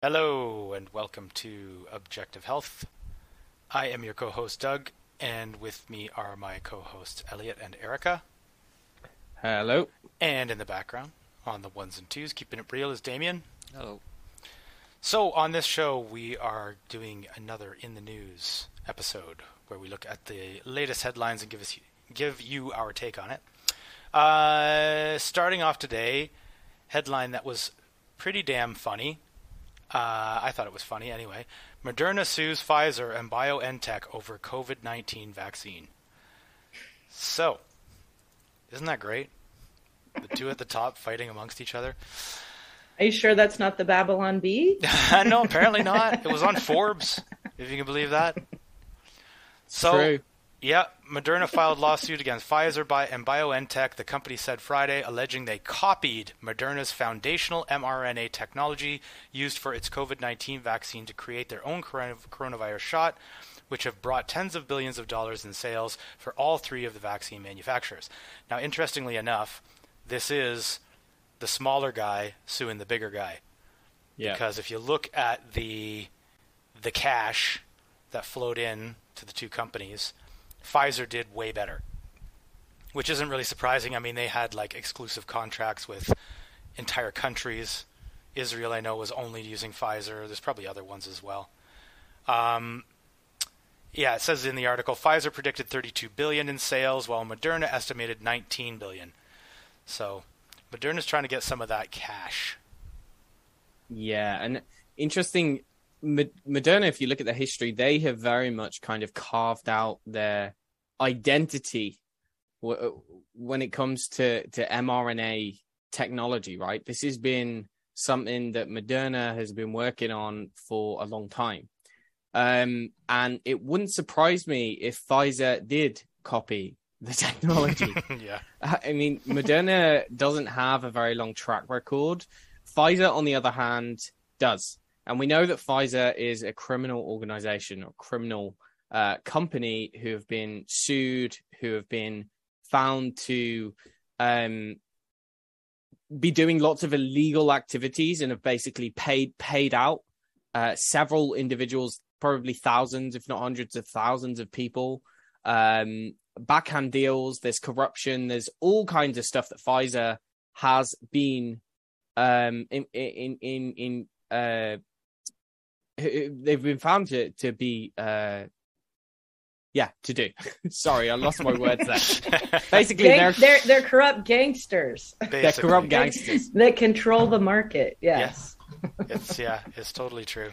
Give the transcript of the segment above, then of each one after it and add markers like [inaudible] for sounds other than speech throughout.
Hello, and welcome to Objective Health. I am your co host, Doug, and with me are my co hosts, Elliot and Erica. Hello. And in the background, on the ones and twos, keeping it real, is Damien. Hello. So, on this show, we are doing another In the News episode where we look at the latest headlines and give, us, give you our take on it. Uh, starting off today, headline that was pretty damn funny. Uh, I thought it was funny anyway. Moderna sues Pfizer and BioNTech over COVID 19 vaccine. So, isn't that great? The two at the top fighting amongst each other. Are you sure that's not the Babylon Bee? [laughs] no, apparently not. It was on Forbes, if you can believe that. [laughs] So, True. yeah, Moderna filed lawsuit against Pfizer and BioNTech, the company said Friday, alleging they copied Moderna's foundational mRNA technology used for its COVID 19 vaccine to create their own coronavirus shot, which have brought tens of billions of dollars in sales for all three of the vaccine manufacturers. Now, interestingly enough, this is the smaller guy suing the bigger guy. Yeah. Because if you look at the the cash that flowed in to the two companies, Pfizer did way better. Which isn't really surprising. I mean, they had like exclusive contracts with entire countries. Israel, I know, was only using Pfizer. There's probably other ones as well. Um, yeah, it says in the article, Pfizer predicted 32 billion in sales, while Moderna estimated 19 billion. So, Moderna's trying to get some of that cash. Yeah, and interesting. Moderna, if you look at the history, they have very much kind of carved out their identity when it comes to to mRNA technology. Right, this has been something that Moderna has been working on for a long time, um, and it wouldn't surprise me if Pfizer did copy the [laughs] technology. [laughs] yeah. I mean, Moderna doesn't have a very long track record. Pfizer, on the other hand, does. And we know that Pfizer is a criminal organization or criminal uh, company who have been sued, who have been found to um, be doing lots of illegal activities and have basically paid paid out uh, several individuals, probably thousands, if not hundreds of thousands of people, um, backhand deals, there's corruption, there's all kinds of stuff that Pfizer has been um, in in in in uh, they've been found to to be uh, yeah to do. [laughs] Sorry, I lost my words there. [laughs] Basically, Gang- they're they're they're corrupt gangsters they're corrupt gangsters. that control the market. Yes. It's yeah, it's totally true.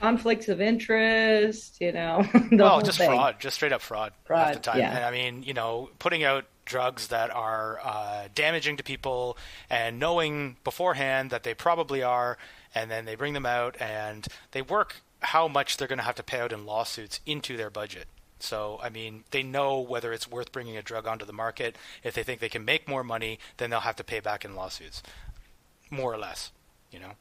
Conflicts of interest, you know. [laughs] the well, just thing. fraud, just straight up fraud, half Fraud, the time. yeah. And I mean, you know, putting out drugs that are uh, damaging to people and knowing beforehand that they probably are, and then they bring them out and they work how much they're going to have to pay out in lawsuits into their budget. So, I mean, they know whether it's worth bringing a drug onto the market. If they think they can make more money, then they'll have to pay back in lawsuits, more or less. You know.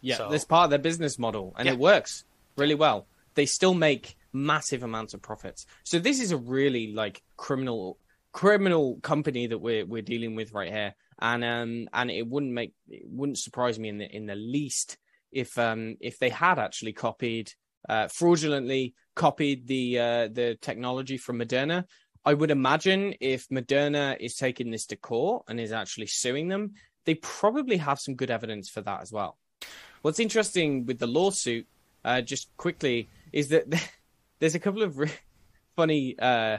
Yeah, So- that's part of their business model, and Yeah. it works really well. They still make massive amounts of profits. So this is a really like criminal criminal company that we're we're dealing with right here, and um and it wouldn't make it wouldn't surprise me in the in the least if um if they had actually copied uh, fraudulently copied the uh, the technology from Moderna. I would imagine if Moderna is taking this to court and is actually suing them, they probably have some good evidence for that as well. What's interesting with the lawsuit, uh, just quickly, is that [laughs] there's a couple of funny uh,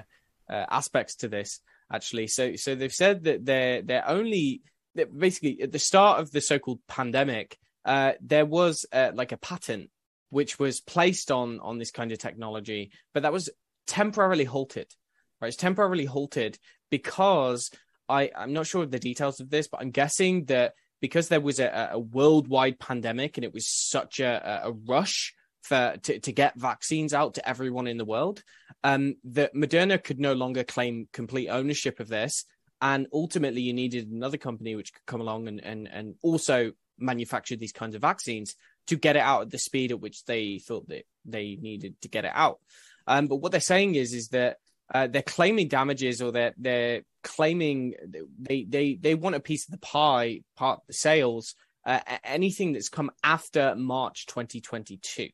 uh, aspects to this. Actually, so so they've said that they're they're only basically at the start of the so-called pandemic, uh, there was uh, like a patent which was placed on on this kind of technology, but that was temporarily halted. Right, it's temporarily halted because I I'm not sure of the details of this, but I'm guessing that because there was a, a worldwide pandemic and it was such a, a rush for to, to get vaccines out to everyone in the world, um, that Moderna could no longer claim complete ownership of this, and ultimately you needed another company which could come along and and and also manufacture these kinds of vaccines to get it out at the speed at which they thought that they needed to get it out. Um, but what they're saying is is that uh, they're claiming damages or they're they're claiming they they they want a piece of the pie part of the sales uh, anything that's come after March 2022.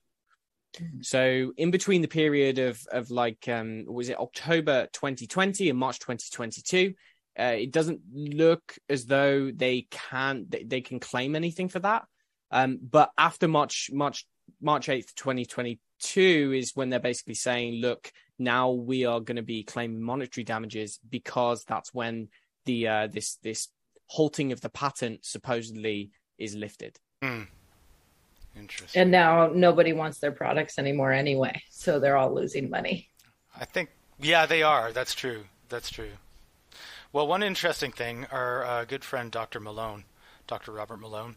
So in between the period of of like um was it October 2020 and March 2022, uh, it doesn't look as though they can they, they can claim anything for that. Um, but after March March March 8th 2022 is when they're basically saying, look, now we are going to be claiming monetary damages because that's when the uh, this this halting of the patent supposedly is lifted. Hmm. Interesting. And now nobody wants their products anymore anyway, so they're all losing money. I think, yeah, they are. That's true. That's true. Well, one interesting thing, our uh, good friend Dr. Malone, Dr. Robert Malone,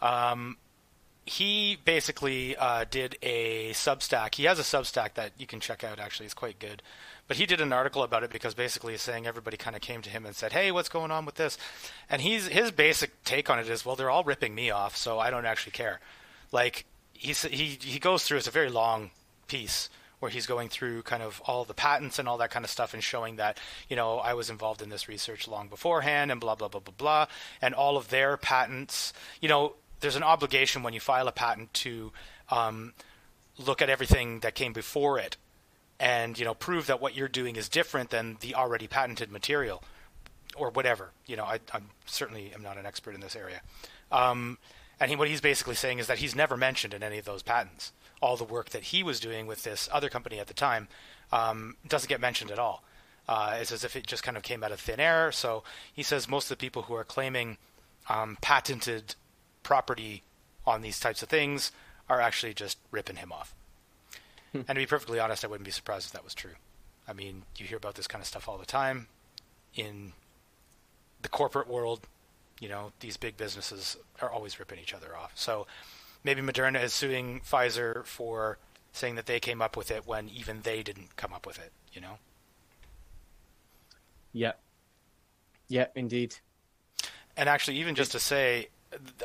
um, he basically uh, did a Substack. He has a Substack that you can check out. Actually, it's quite good. But he did an article about it because basically he's saying everybody kind of came to him and said, "Hey, what's going on with this?" And he's his basic take on it is, "Well, they're all ripping me off, so I don't actually care." Like he's he he goes through it's a very long piece where he's going through kind of all the patents and all that kind of stuff and showing that you know I was involved in this research long beforehand and blah blah blah blah blah. And all of their patents you know there's an obligation when you file a patent to um, look at everything that came before it and you know prove that what you're doing is different than the already patented material or whatever. You know I, I'm certainly am not an expert in this area. Um, and he, what he's basically saying is that he's never mentioned in any of those patents all the work that he was doing with this other company at the time um, doesn't get mentioned at all. Uh, it's as if it just kind of came out of thin air. So he says most of the people who are claiming um, patented property on these types of things are actually just ripping him off. Hmm. And to be perfectly honest, I wouldn't be surprised if that was true. I mean, you hear about this kind of stuff all the time in the corporate world you know, these big businesses are always ripping each other off. So maybe Moderna is suing Pfizer for saying that they came up with it when even they didn't come up with it, you know? Yeah. Yeah, indeed. And actually, even just to say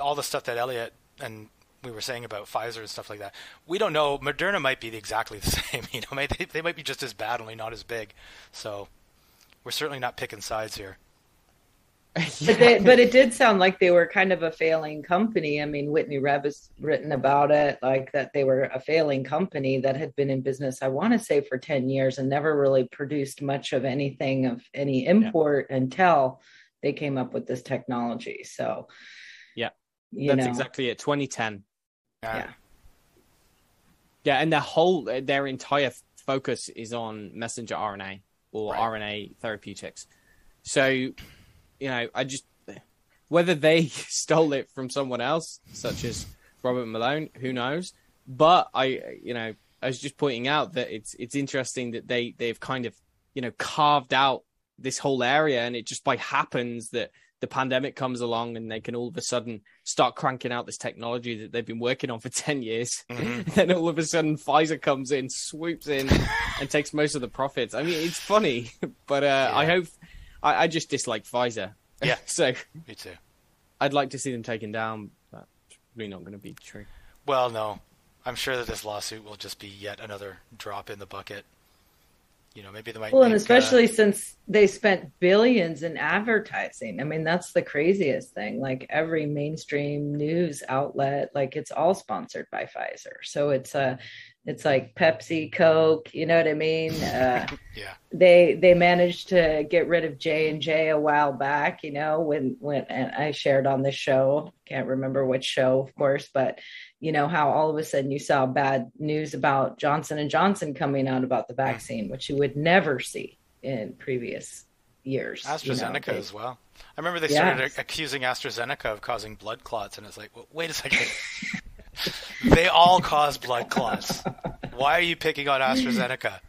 all the stuff that Elliot and we were saying about Pfizer and stuff like that, we don't know. Moderna might be exactly [laughs] the same. You know, they, they might be just as bad, only not as big. So we're certainly not picking sides here. But, they, but it did sound like they were kind of a failing company. I mean, Whitney Webb has written about it, like that they were a failing company that had been in business, I want to say, for 10 years and never really produced much of anything of any import yeah. until they came up with this technology. So, yeah, that's know. exactly it. 2010. Uh, yeah. Yeah. And their whole, their entire focus is on messenger RNA or right. RNA therapeutics. So, you know, I just whether they [laughs] stole it from someone else, such as Robert Malone, who knows? But I, you know, I was just pointing out that it's it's interesting that they they've kind of you know carved out this whole area, and it just by happens that the pandemic comes along and they can all of a sudden start cranking out this technology that they've been working on for [laughs] 10 years. Mm-hmm. [laughs] then all of a sudden Pfizer comes in, swoops in and takes most of the profits. I mean, it's funny, but uh, yeah. I hope I, I just dislike Pfizer. Yeah. [laughs] so me too. I'd like to see them taken down. That's probably not going to be true. Well, no. I'm sure that this lawsuit will just be yet another drop in the bucket. You know, maybe they might. Well, make, and especially uh, since they spent billions in advertising. I mean, that's the craziest thing. Like every mainstream news outlet, like it's all sponsored by Pfizer. So it's a it's like Pepsi, Coke. You know what I mean? Uh, [laughs] yeah. They they managed to get rid of J and J a while back. You know when when and I shared on this show. Can't remember which show, of course, but you know how all of a sudden you saw bad news about Johnson and Johnson coming out about the vaccine, which you would never see in previous years. AstraZeneca you know, as well. I remember they started yes. accusing AstraZeneca of causing blood clots, and it's like, well, wait a second. [laughs] they all cause blood clots. Why are you picking on AstraZeneca?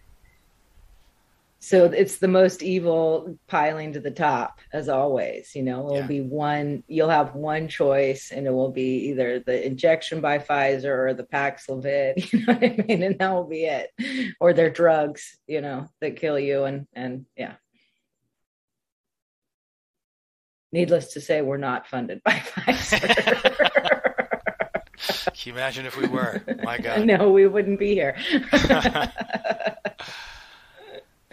So it's the most evil piling to the top, as always. You know, it will yeah. be one. You'll have one choice, and it will be either the injection by Pfizer or the Paxlovid. [laughs] You know what I mean? And that will be it, or their drugs. You know, that kill you, and and yeah. Needless to say, we're not funded by [laughs] Pfizer. Can you imagine if we were? [laughs] My God. No, we wouldn't be here. [laughs]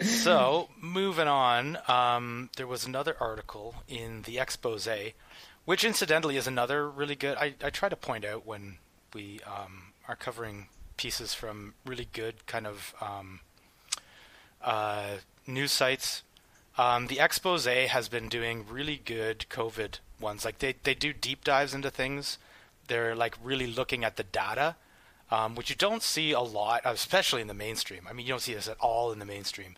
[laughs] so, moving on, um, there was another article in the expose which incidentally is another really good. I, I try to point out when we um, are covering pieces from really good kind of um, uh, news sites. Um, the expose has been doing really good COVID ones. Like they, they do deep dives into things. They're like really looking at the data, um, which you don't see a lot, especially in the mainstream. I mean, you don't see this at all in the mainstream,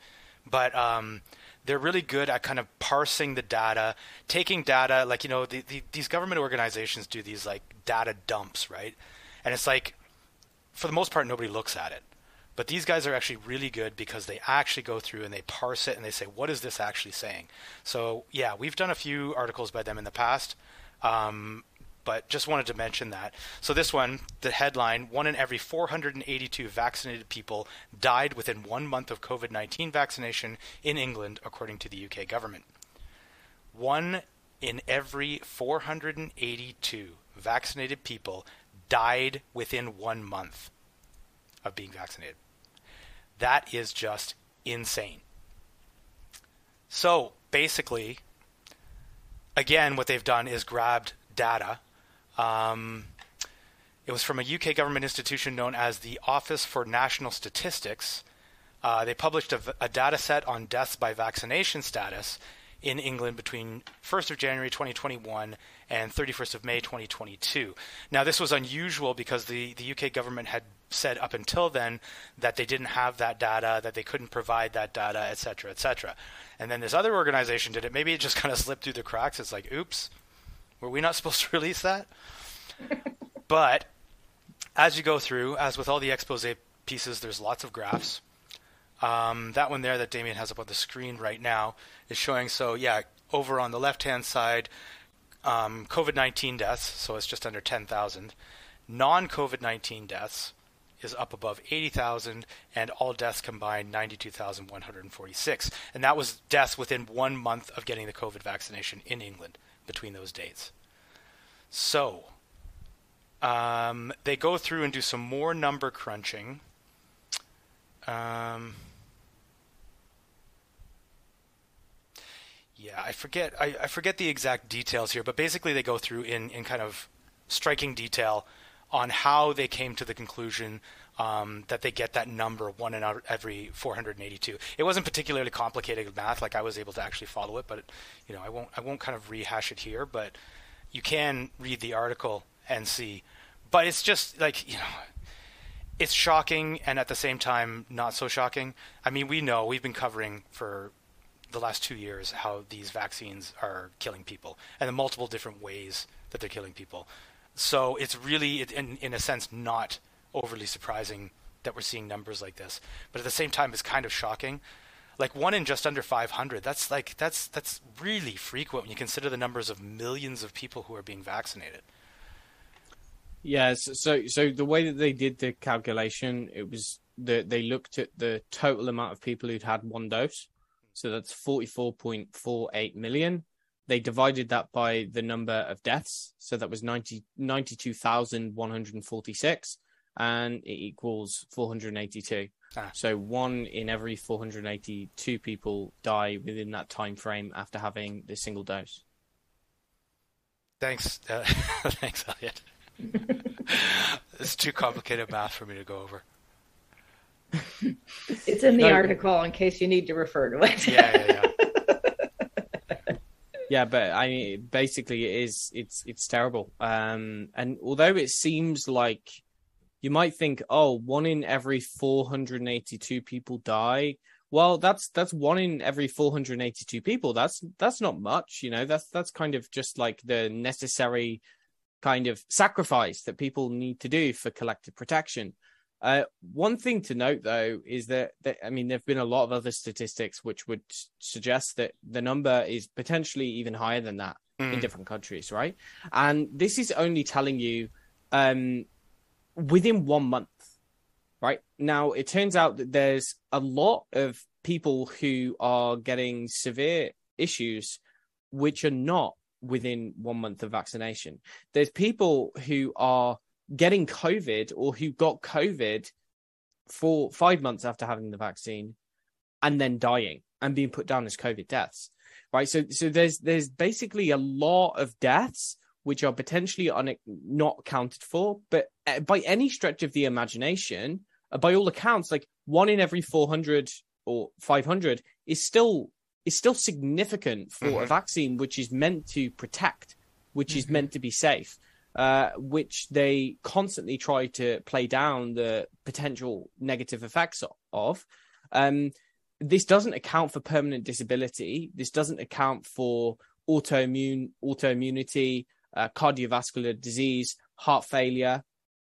but um, they're really good at kind of parsing the data, taking data. Like you know, the, the, these government organizations do these like data dumps, right? And it's like, for the most part, nobody looks at it. But these guys are actually really good because they actually go through and they parse it and they say, what is this actually saying? So, yeah, we've done a few articles by them in the past, um, but just wanted to mention that. So, this one, the headline one in every 482 vaccinated people died within one month of COVID 19 vaccination in England, according to the UK government. One in every 482 vaccinated people died within one month of being vaccinated. That is just insane. So basically, again, what they've done is grabbed data. Um, it was from a UK government institution known as the Office for National Statistics. Uh, they published a, a data set on deaths by vaccination status in England between 1st of January 2021 and 31st of May 2022. Now, this was unusual because the, the UK government had said up until then that they didn't have that data, that they couldn't provide that data, et cetera, et cetera. And then this other organization did it. Maybe it just [laughs] kind of slipped through the cracks. It's like, oops, were we not [laughs] supposed to release that? but as you go through, as with all the expose pieces, there's lots of graphs. Um, that one there that Damien has up on the screen right now is showing. So yeah, over on the left-hand side, um, COVID-19 deaths. So it's just under 10,000. Non-COVID-19 deaths is up above 80,000, and all deaths combined 92,146. And that was deaths within one month of getting the COVID vaccination in England between those dates. So um, they go through and do some more number crunching. Um, yeah, I forget. I, I forget the exact details here, but basically they go through in, in kind of striking detail on how they came to the conclusion um, that they get that number one in every 482. It wasn't particularly complicated math; like I was able to actually follow it, but you know, I won't I won't kind of rehash it here. But you can read the article and see. But it's just like you know, it's shocking and at the same time not so shocking. I mean, we know we've been covering for the last two years how these vaccines are killing people and the multiple different ways that they're killing people. So it's really, in, in a sense, not overly surprising that we're seeing numbers like this. But at the same time, it's kind of shocking. Like one in just under 500. That's like that's that's really frequent when you consider the numbers of millions of people who are being vaccinated. Yes. So so the way that they did the calculation, it was that they looked at the total amount of people who'd had one dose. So that's 44.48 million they divided that by the number of deaths. So that was 90, 92,146 and it equals 482. Ah. So one in every 482 people die within that time frame after having the single dose. Thanks, uh, [laughs] thanks, Elliot. [laughs] it's too complicated math for me to go over. It's in the no, article in case you need to refer to it. yeah, yeah, yeah yeah, but I mean, basically, it is it's it's terrible. Um, and although it seems like you might think, oh, one in every 482 people die. Well, that's that's one in every 482 people. That's that's not much, you know. That's that's kind of just like the necessary kind of sacrifice that people need to do for collective protection. Uh, one thing to note, though, is that, that I mean, there have been a lot of other statistics which would suggest that the number is potentially even higher than that mm. in different countries, right? And this is only telling you um, within one month, right? Now, it turns out that there's a lot of people who are getting severe issues which are not within one month of vaccination. There's people who are getting COVID or who got COVID for five months after having the vaccine and then dying and being put down as COVID deaths. right? So so there's there's basically a lot of deaths which are potentially un- not accounted for, but uh, by any stretch of the imagination, uh, by all accounts, like one in every 400 or 500 is still is still significant for mm-hmm. a vaccine which is meant to protect, which mm-hmm. is meant to be safe. Uh, which they constantly try to play down the potential negative effects of. Um, this doesn't account for permanent disability. This doesn't account for autoimmune autoimmunity, uh, cardiovascular disease, heart failure.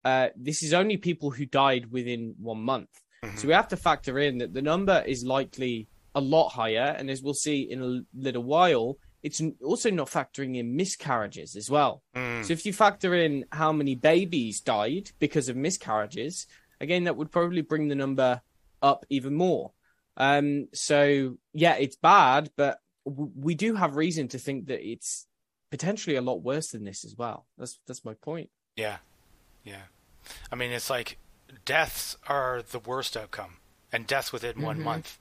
Uh, this is only people who died within one month. Mm-hmm. So we have to factor in that the number is likely a lot higher, and as we'll see in a little while, it's also not factoring in miscarriages as well. Mm. So if you factor in how many babies died because of miscarriages, again, that would probably bring the number up even more. Um, so yeah, it's bad, but w- we do have reason to think that it's potentially a lot worse than this as well. That's that's my point. Yeah, yeah. I mean, it's like deaths are the worst outcome, and deaths within mm-hmm. one month,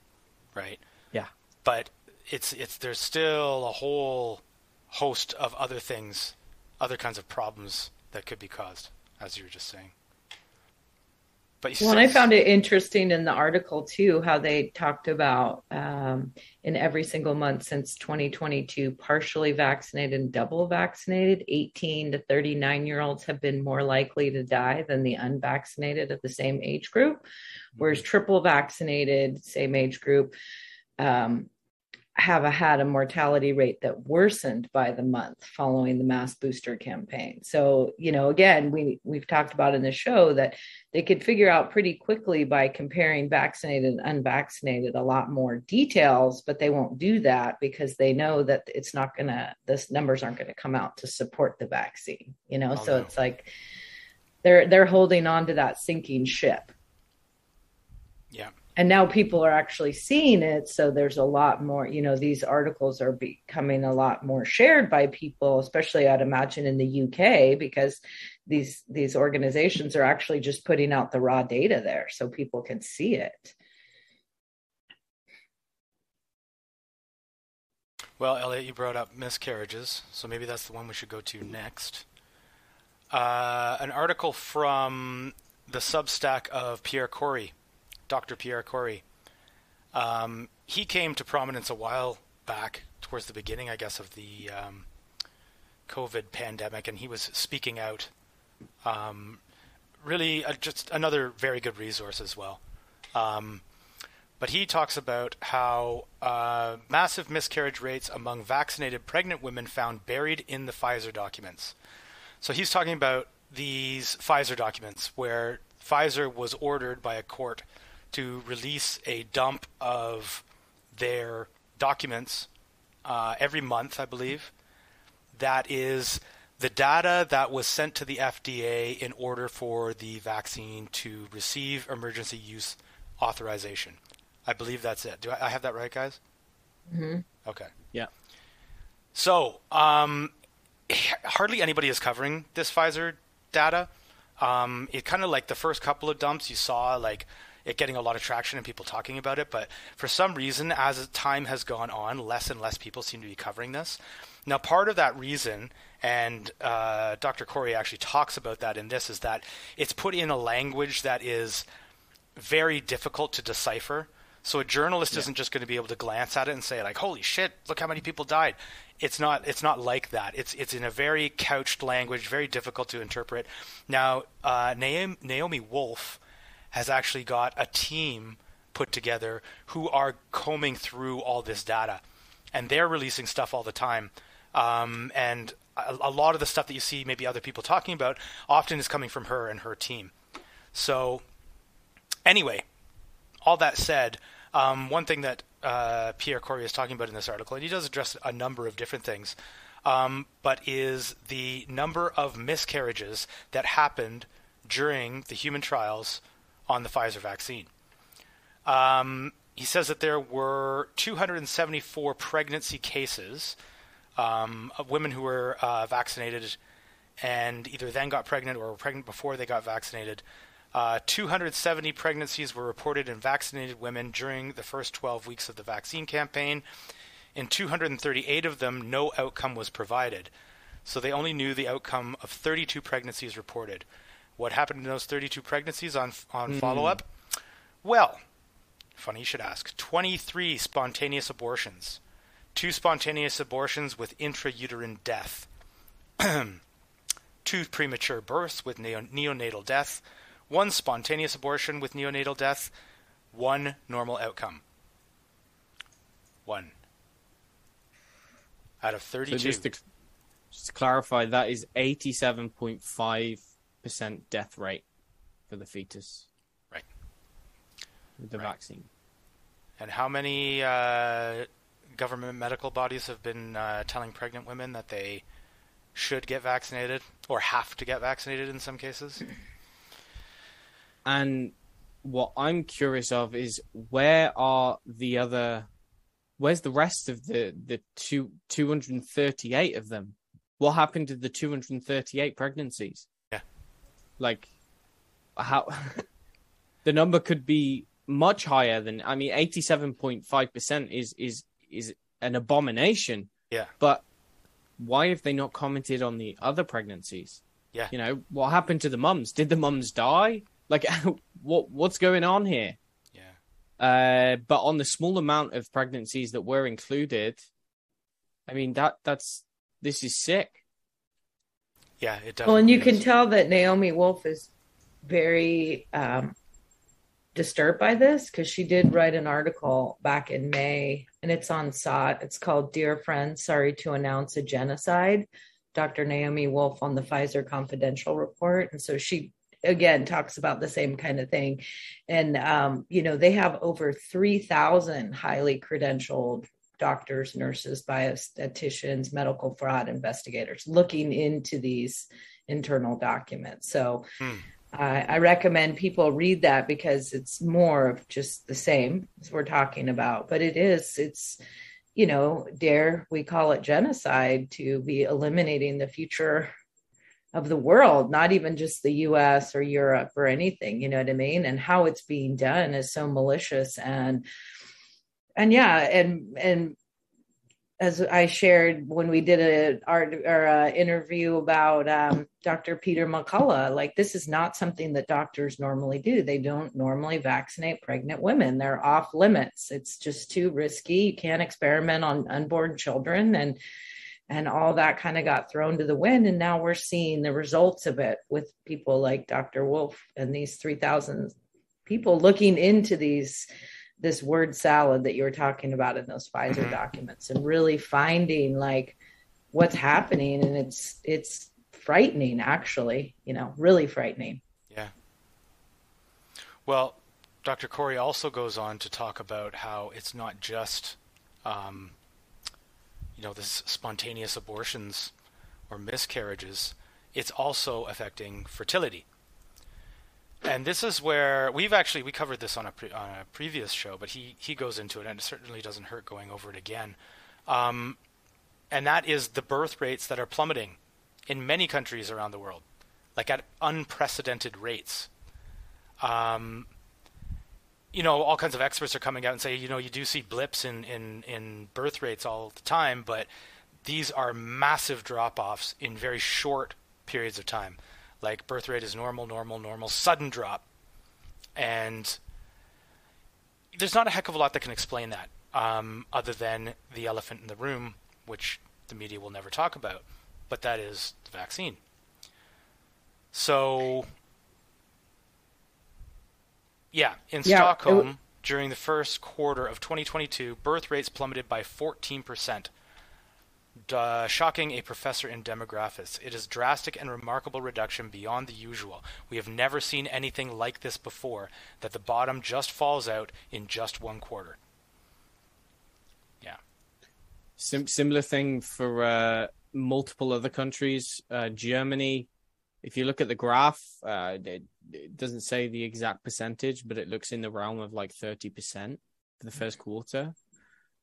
right? Yeah. But it's it's there's still a whole host of other things, other kinds of problems that could be caused, as you were just saying. But well, I found it interesting in the article too how they talked about um, in every single month since 2022, partially vaccinated and double vaccinated, 18 to 39 year olds have been more likely to die than the unvaccinated of the same age group, whereas triple vaccinated, same age group, um, have a, had a mortality rate that worsened by the month following the mass booster campaign. So, you know, again, we we've talked about in the show that they could figure out pretty quickly by comparing vaccinated and unvaccinated a lot more details, but they won't do that because they know that it's not going to this numbers aren't going to come out to support the vaccine, you know. Oh, so no. it's like they're they're holding on to that sinking ship. Yeah and now people are actually seeing it so there's a lot more you know these articles are becoming a lot more shared by people especially i'd imagine in the uk because these these organizations are actually just putting out the raw data there so people can see it. Well elliot you brought up miscarriages so maybe that's the one we should go to next. Uh, an article from the substack of pierre kory Dr. Pierre Kory. Um, he came to prominence a while back, towards the beginning, I guess, of the um, COVID pandemic, and he was speaking out. Um, really, uh, just another very good resource as well. Um, but he talks about how uh, massive miscarriage rates among vaccinated pregnant women found buried in the Pfizer documents. So he's talking about these Pfizer documents where Pfizer was ordered by a court to release a dump of their documents uh, every month, I believe. That is the data that was sent to the FDA in order for the vaccine to receive emergency use authorization. I believe that's it. Do I, I have that right, guys? Mm-hmm. Okay. Yeah. So, um, hardly anybody is covering this Pfizer data. Um, it kind of like the first couple of dumps you saw, like it getting a lot of traction and people talking about it. But for some reason, as time has gone on, less and less people seem to be covering this. Now, part of that reason, and uh, Dr. Kory actually talks about that in this, is that it's put in a language that is very difficult to decipher. So a journalist yeah. isn't just going to be able to glance at it and say like, "Holy shit! Look how many people died." It's not. It's not like that. It's it's in a very couched language, very difficult to interpret. Now, uh, Naomi, Naomi Wolf has actually got a team put together who are combing through all this data, and they're releasing stuff all the time. Um, and a, a, lot of the stuff that you see maybe other people talking about often is coming from her and her team. So, anyway, all that said, um, one thing that uh, Pierre Kory is talking about in this article, and he does address a number of different things, um, but is the number of miscarriages that happened during the human trials on the Pfizer vaccine. Um, he says that there were 274 pregnancy cases um, of women who were uh, vaccinated and either then got pregnant or were pregnant before they got vaccinated. Uh, 270 pregnancies were reported in vaccinated women during the first 12 weeks of the vaccine campaign. In 238 of them, no outcome was provided. So they only knew the outcome of 32 pregnancies reported. What happened in those 32 pregnancies on on mm. follow up? Well, funny you should ask. 23 spontaneous abortions, two spontaneous abortions with intrauterine death, [clears throat] two premature births with neonatal death, one spontaneous abortion with neonatal death, one normal outcome. One out of 32. So just, to, just to clarify, that is 87.5% death rate for the fetus. Right. With the right. vaccine. And how many uh, government medical bodies have been uh, telling pregnant women that they should get vaccinated or have to get vaccinated in some cases? And what I'm curious of is where are the other where's the rest of the the two 238 of them? What happened to the 238 pregnancies? Like how [laughs] the number could be much higher than I mean 87.5% is is is an abomination. Yeah. But why have they not commented on the other pregnancies? Yeah. You know, what happened to the mums? Did the mums die? Like [laughs] what what's going on here? Yeah. Uh, but on the small amount of pregnancies that were included, I mean that that's this is sick. Yeah, it does. Well, and you is. can tell that Naomi Wolf is very um, disturbed by this because she did write an article back in May, and it's on SOTT. It's called "Dear Friend, Sorry to Announce a Genocide." Dr. Naomi Wolf on the Pfizer Confidential report, and so she again talks about the same kind of thing and um, you know they have over 3000 highly credentialed doctors nurses biostatisticians medical fraud investigators looking into these internal documents so hmm. uh, i recommend people read that because it's more of just the same as we're talking about but it is it's you know dare we call it genocide to be eliminating the future of the world, not even just the US or Europe or anything, you know what I mean? And how it's being done is so malicious and and yeah, and and as I shared when we did a art or a interview about um, Dr. Peter McCullough, like this is not something that doctors normally do. They don't normally vaccinate pregnant women. They're off limits. It's just too risky. You can't experiment on unborn children, and and all that kind of got thrown to the wind and now we're seeing the results of it with people like dr wolf and these 3000 people looking into these this word salad that you were talking about in those pfizer mm-hmm. documents and really finding like what's happening and it's it's frightening actually you know really frightening yeah well dr Kory also goes on to talk about how it's not just um, you know, this spontaneous abortions or miscarriages, it's also affecting fertility. And this is where we've actually we covered this on a pre, on a previous show, but he he goes into it, and it certainly doesn't hurt going over it again. Um, and that is the birth rates that are plummeting in many countries around the world, like at unprecedented rates. Um, you know, all kinds of experts are coming out and say, you know, you do see blips in, in, in birth rates all the time, but these are massive drop offs in very short periods of time. Like birth rate is normal, normal, normal, sudden drop. And there's not a heck of a lot that can explain that, um, other than the elephant in the room, which the media will never talk about, but that is the vaccine. So yeah, in yeah, Stockholm, w- during the first quarter of 2022, birth rates plummeted by 14%. Uh, shocking a professor in demographics. It is drastic and remarkable reduction beyond the usual. We have never seen anything like this before, that the bottom just falls out in just one quarter. Yeah. Sim- similar thing for uh, multiple other countries. Uh, Germany, if you look at the graph, uh, it, it, doesn't say the exact percentage, but it looks in the realm of like 30% for the first quarter.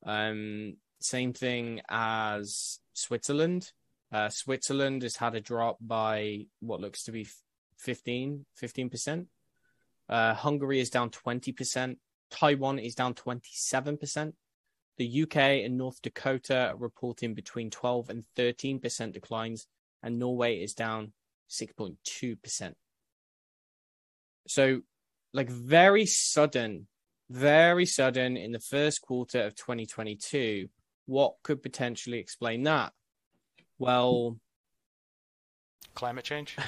Um, same thing as Switzerland. Uh, Switzerland has had a drop by what looks to be 15, 15%. Uh, Hungary is down 20%. Taiwan is down 27%. The UK and North Dakota are reporting between 12 and 13% declines, and Norway is down 6.2%. So, like, very sudden, very sudden in the first quarter of 2022. What could potentially explain that? Well, climate change. [laughs]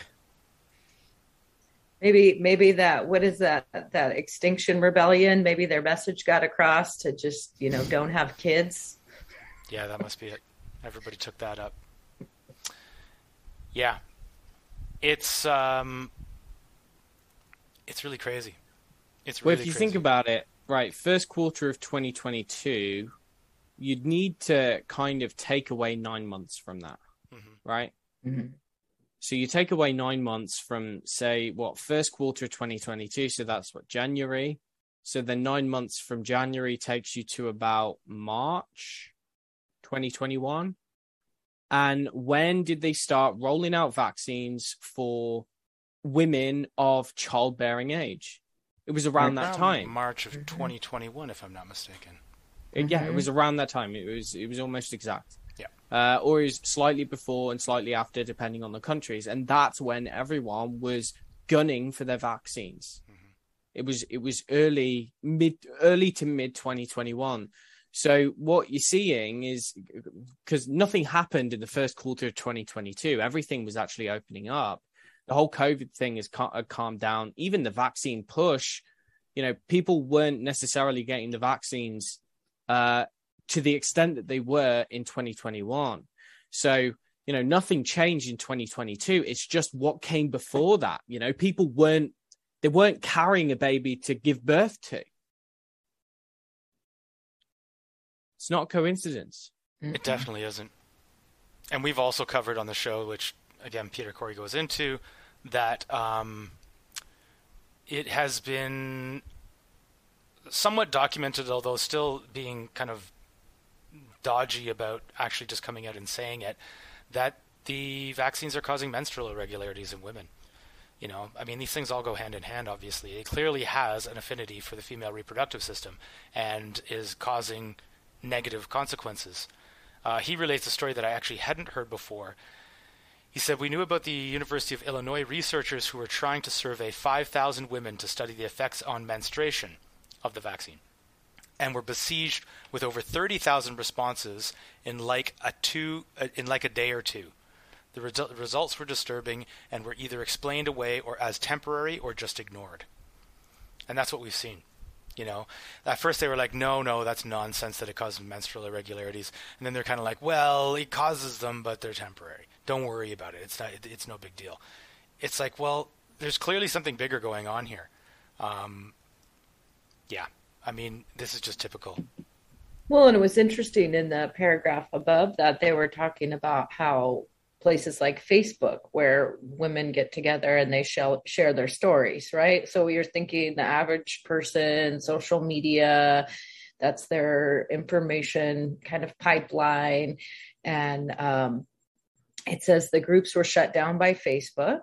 maybe maybe that what is that that extinction rebellion maybe their message got across to just you know don't have kids yeah that must be it everybody took that up yeah it's um it's really crazy it's really crazy. well if you crazy. think about it right first quarter of 2022 you'd need to kind of take away nine months from that mm-hmm. right mm-hmm. So you take away nine months from, say, what, first quarter of 2022. So that's what, January. So then nine months from January takes you to about March 2021. And when did they start rolling out vaccines for women of childbearing age? It was around, around that time. March of 2021, if I'm not mistaken. Yeah, it was around that time. It was it was almost exact Yeah. uh, or is slightly before and slightly after, depending on the countries. And that's when everyone was gunning for their vaccines. Mm-hmm. It was it was early mid early to mid 2021. So what you're seeing is because nothing happened in the first quarter of 2022, everything was actually opening up. The whole COVID thing has cal- calmed down. Even the vaccine push, you know, people weren't necessarily getting the vaccines uh, to the extent that they were in 2021. So, you know, nothing changed in 2022. It's just what came before that. You know, people weren't they weren't carrying a baby to give birth to. It's not coincidence. It definitely isn't. And we've also covered on the show, which again Peter Kory goes into, that um, it has been somewhat documented, although still being kind of dodgy about actually just coming out and saying it, that the vaccines are causing menstrual irregularities in women. You know, I mean, these things all go hand in hand, obviously. It clearly has an affinity for the female reproductive system and is causing negative consequences. Uh, he relates a story that I actually hadn't heard before. He said, We knew about the University of Illinois researchers who were trying to survey 5,000 women to study the effects on menstruation of the vaccine and were besieged with over 30,000 responses in like a two uh, in like a day or two. The resu- results were disturbing and were either explained away or as temporary or just ignored. And that's what we've seen. You know, at first they were like, no, no, that's nonsense that it causes menstrual irregularities. And then they're kind of like, well, it causes them, but they're temporary. Don't worry about it. It's not, it's no big deal. It's like, well, there's clearly something bigger going on here. Um, yeah, I mean, this is just typical. Well, and it was interesting in the paragraph above that they were talking about how places like Facebook, where women get together and they share, share their stories, right? So you're thinking the average person, social media, that's their information kind of pipeline. And um, it says the groups were shut down by Facebook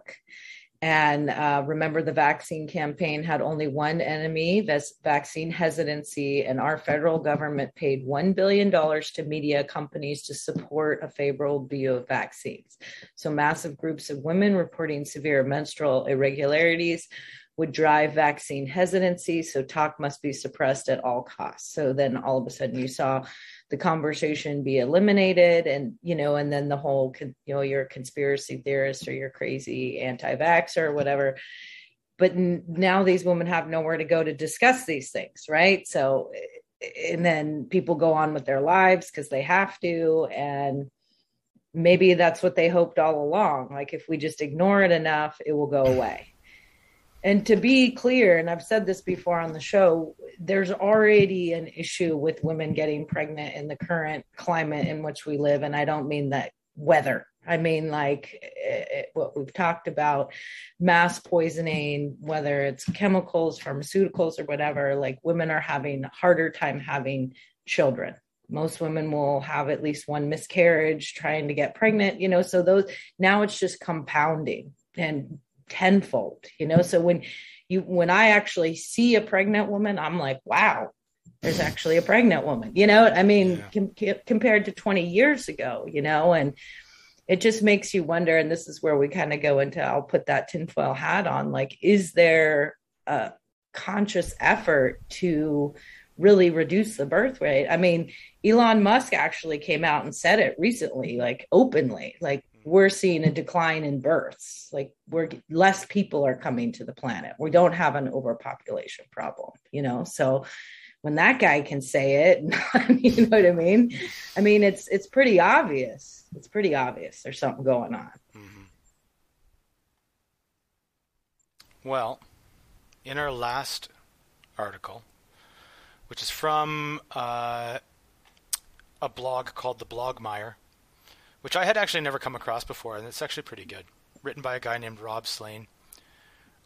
and uh, remember, the vaccine campaign had only one enemy vaccine hesitancy, and our federal government paid $1 billion to media companies to support a favorable view of vaccines. So, massive groups of women reporting severe menstrual irregularities would drive vaccine hesitancy. So, talk must be suppressed at all costs. So, then all of a sudden, you saw the conversation be eliminated and you know and then the whole you know you're a conspiracy theorist or you're crazy anti-vax or whatever but now these women have nowhere to go to discuss these things right so and then people go on with their lives because they have to and maybe that's what they hoped all along like if we just ignore it enough it will go away and to be clear, and I've said this before on the show, there's already an issue with women getting pregnant in the current climate in which we live. And I don't mean that weather. I mean, like it, eh, eh, what we've talked about mass poisoning, whether it's chemicals, pharmaceuticals, or whatever, like women are having a harder time having children. Most women will have at least one miscarriage trying to get pregnant, you know. So, those now it's just compounding. And tenfold you know so when you when i actually see a pregnant woman i'm like wow there's actually a pregnant woman. You know, I mean, yeah. com- compared to 20 years ago, you know, and it just makes you wonder. And this is where we kind of go into I'll put that tinfoil hat on like, is there a conscious effort to really reduce the birth rate? I mean, Elon Musk actually came out and said it recently, like openly, like, we're seeing a decline in births. Like we're less people are coming to the planet. We don't have an overpopulation problem, you know. So when that guy can say it, [laughs] you know what I mean? I mean, it's it's pretty obvious. It's pretty obvious there's something going on. Mm-hmm. Well, in our last article, which is from uh, a blog called the Blogmire, which I had actually never come across before, and it's actually pretty good. Written by a guy named Rob Slane.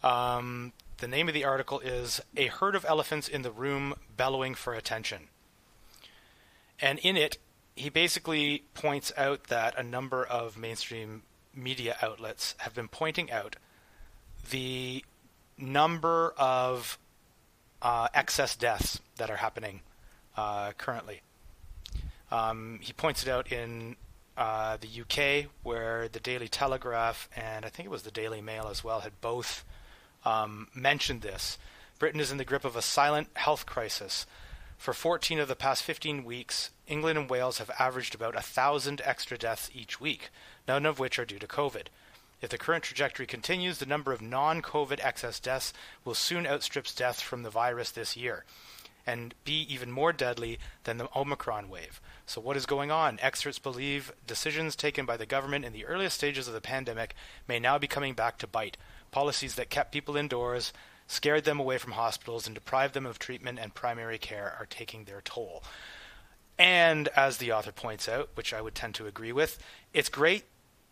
Um, the name of the article is A Herd of Elephants in the Room Bellowing for Attention. And in it, he basically points out that a number of mainstream media outlets have been pointing out the number of uh, excess deaths that are happening uh, currently. Um, he points it out in uh, the UK, where the Daily Telegraph and I think it was the Daily Mail as well had both um, mentioned this. Britain is in the grip of a silent health crisis. For 14 of the past 15 weeks, England and Wales have averaged about a thousand extra deaths each week, none of which are due to COVID. If the current trajectory continues, the number of non COVID excess deaths will soon outstrip deaths from the virus this year and be even more deadly than the Omicron wave. So, what is going on? Experts believe decisions taken by the government in the earliest stages of the pandemic may now be coming back to bite. Policies that kept people indoors, scared them away from hospitals, and deprived them of treatment and primary care are taking their toll. And as the author points out, which I would tend to agree with, it's great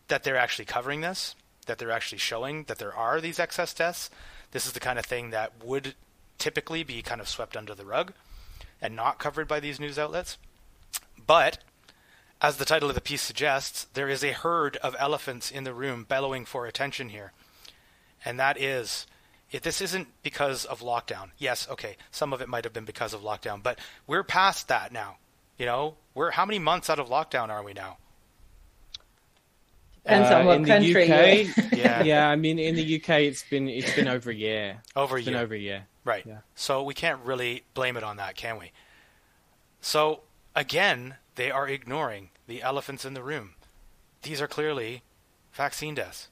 that they're actually covering this, that they're actually showing that there are these excess deaths. This is the kind of thing that would typically be kind of swept under the rug and not covered by these news outlets. But, as the title of the piece suggests, there is a herd of elephants in the room bellowing for attention here. And that is, if this isn't because of lockdown. Yes, okay, some of it might have been because of lockdown, but we're past that now. You know, we're how many months out of lockdown are we now? Depends uh, on what country. UK, [laughs] yeah, yeah. I mean, in the UK, it's been it's been over a year. Over a year. Been over a year. Right. Yeah. So we can't really blame it on that, can we? So again, they are ignoring the elephants in the room. These are clearly vaccine deaths.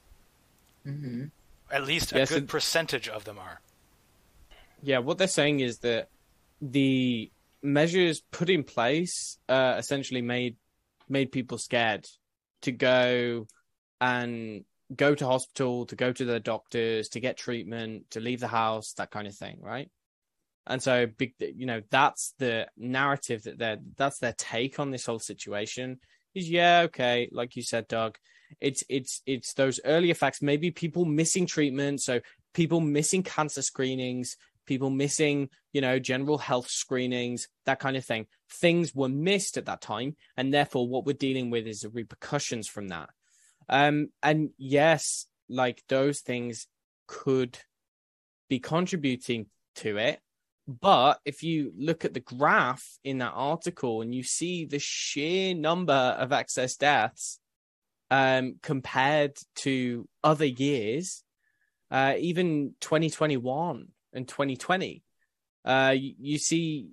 Mm-hmm. At least a yes, good it, percentage of them are. Yeah, what they're saying is that the measures put in place uh, essentially made made people scared to go and go to hospital, to go to the doctors, to get treatment, to leave the house, that kind of thing, right? And so, big, you know, that's the narrative that they're that's their take on this whole situation. Is yeah, okay, like you said, Doug, it's it's it's those early effects. Maybe people missing treatment, so people missing cancer screenings, people missing, you know, general health screenings, that kind of thing. Things were missed at that time, and therefore, what we're dealing with is the repercussions from that. Um, and yes, like those things could be contributing to it. But if you look at the graph in that article and you see the sheer number of excess deaths um, compared to other years, uh, even 2021 and 2020, uh, you, you see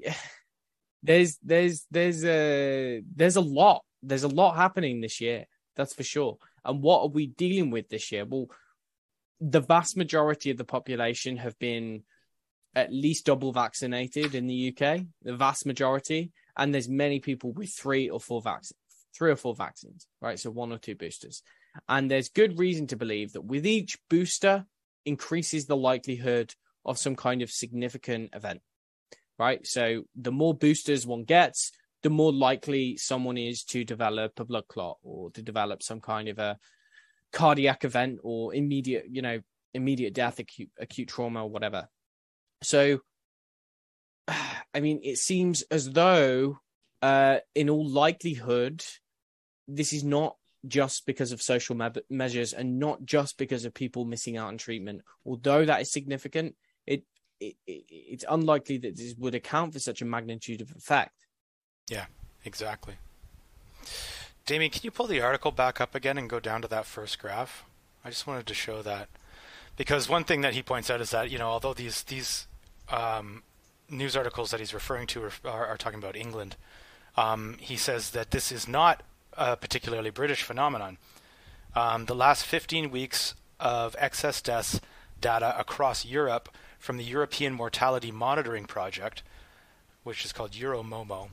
[laughs] there's there's there's a there's a lot there's a lot happening this year. That's for sure. And what are we dealing with this year? Well, the vast majority of the population have been at least double vaccinated in the UK, the vast majority, and there's many people with three or four vaccines, three or four vaccines, right? So one or two boosters. And there's good reason to believe that with each booster increases the likelihood of some kind of significant event, right? So the more boosters one gets, the more likely someone is to develop a blood clot or to develop some kind of a cardiac event or immediate, you know, immediate death, acute acute trauma or whatever. So, [sighs] I mean, it seems as though, uh, in all likelihood, this is not just because of social me- measures and not just because of people missing out on treatment. Although that is significant, it it, it, it's unlikely that this would account for such a magnitude of effect. Yeah, exactly. Damien, can you pull the article back up again and go down to that first graph? I just wanted to show that because one thing that he points out is that you know although these these um, news articles that he's referring to are, are, talking about England, um, he says that this is not a particularly British phenomenon. Um, the last 15 weeks of excess deaths data across Europe from the European Mortality Monitoring Project, which is called EuroMOMO,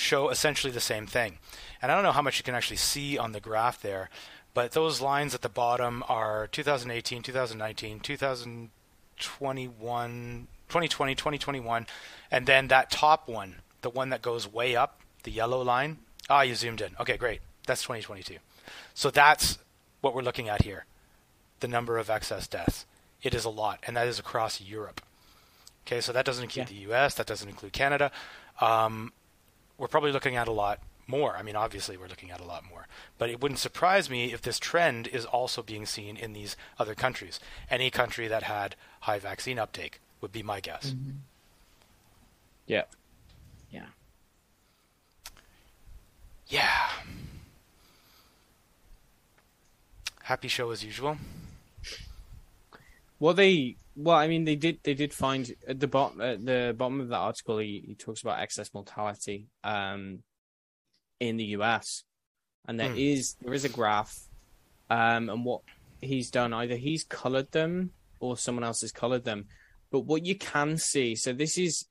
show essentially the same thing. And I don't know how much you can actually see on the graph there, but those lines at the bottom are 2018, 2019, 2021, 2020, 2021, and then that top one, the one that goes way up, the yellow line. Ah, you zoomed in. Okay, great. That's 2022. So that's what we're looking at here the number of excess deaths. It is a lot, and that is across Europe. Okay, so that doesn't include yeah. the US, that doesn't include Canada. Um, we're probably looking at a lot more. I mean, obviously, we're looking at a lot more. But it wouldn't surprise me if this trend is also being seen in these other countries. Any country that had high vaccine uptake would be my guess. Mm-hmm. Yeah. Yeah. Yeah. Happy show as usual. Well, they well, I mean, they did they did find at the bottom at the bottom of that article he, he talks about excess mortality um, in the US, and there hmm. is there is a graph, um, and what he's done either he's colored them or someone else has colored them, but what you can see, so this is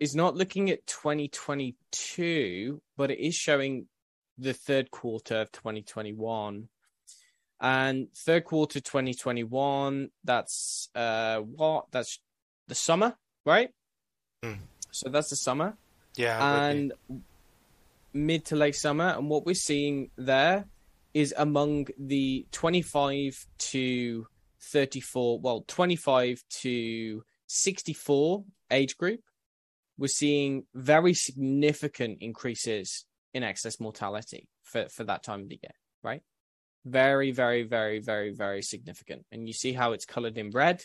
is not looking at 2022, but it is showing the third quarter of 2021 and third quarter 2021, that's uh what? That's the summer, right? Mm. So that's the summer. Yeah. And mid to late summer. And what we're seeing there is among the 25 to 34, well, 25 to 64 age group, we're seeing very significant increases in excess mortality for, for that time of the year, right? Very, very, very, very, very significant. And you see how it's colored in red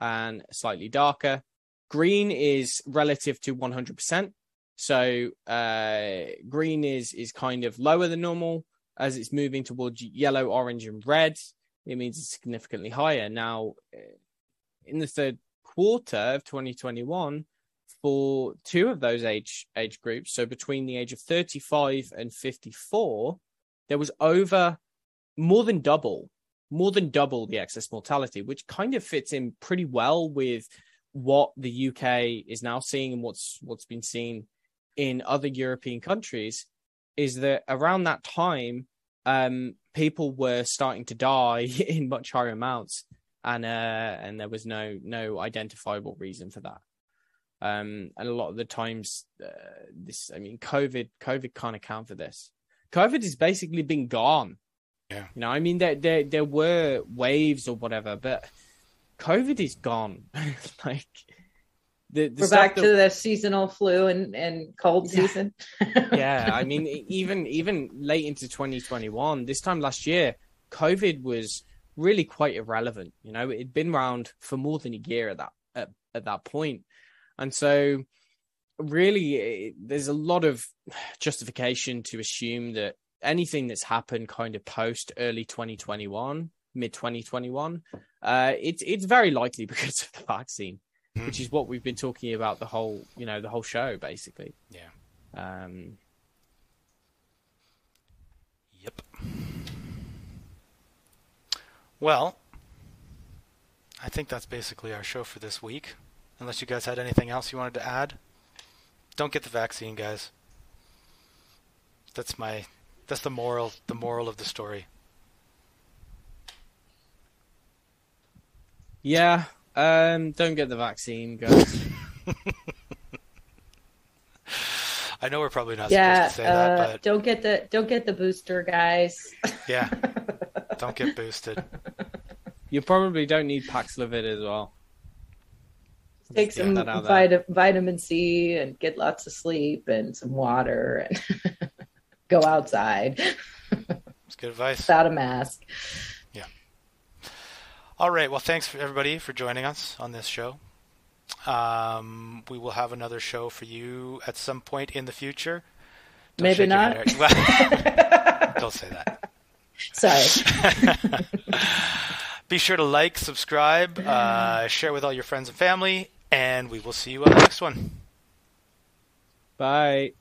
and slightly darker. Green is relative to 100%. So uh, green is is kind of lower than normal as it's moving towards yellow, orange, and red. It means it's significantly higher. Now, uh, in the third quarter of 2021, for two of those age age groups, so between the age of 35 and 54, there was over more than double, more than double the excess mortality, which kind of fits in pretty well with what the UK is now seeing and what's what's been seen in other European countries. Is that around that time, um, people were starting to die [laughs] in much higher amounts, and uh, and there was no no identifiable reason for that. Um, and a lot of the times, uh, this I mean, COVID COVID can't account for this. COVID has basically been gone yeah. You know, I mean, there there there were waves or whatever, but COVID is gone. [laughs] like the, the we're back that... to the seasonal flu and and cold yeah. season. [laughs] yeah, I mean, even even late into 2021, this time last year, COVID was really quite irrelevant. You know, it'd been around for more than a year at that at, at that point, and so really, it, there's a lot of [sighs] justification to assume that anything that's happened kind of post early 2021, mid 2021, uh, it's it's very likely [laughs] because of the vaccine, mm. which is what we've been talking about the whole you know the whole show basically. Yeah. Um. Yep. Well, I think that's basically our show for this week. Unless you guys had anything else you wanted to add, don't get the vaccine, guys. That's my that's the moral. The moral of the story. Yeah. Um. Don't get the vaccine, guys. [laughs] I know we're probably not yeah, supposed to say uh, that, but don't get the don't get the booster, guys. yeah. [laughs] Don't get boosted. You probably don't need Paxlovid as well. Take some vit- vitamin C and get lots of sleep and some water and [laughs] go outside. It's good advice. Without a mask. Yeah. All right. Well, thanks for everybody for joining us on this show. Um, we will have another show for you at some point in the future. Don't Maybe not. [laughs] Don't say that. Sorry. [laughs] Be sure to like, subscribe, uh, share with all your friends and family, and we will see you on the next one. Bye.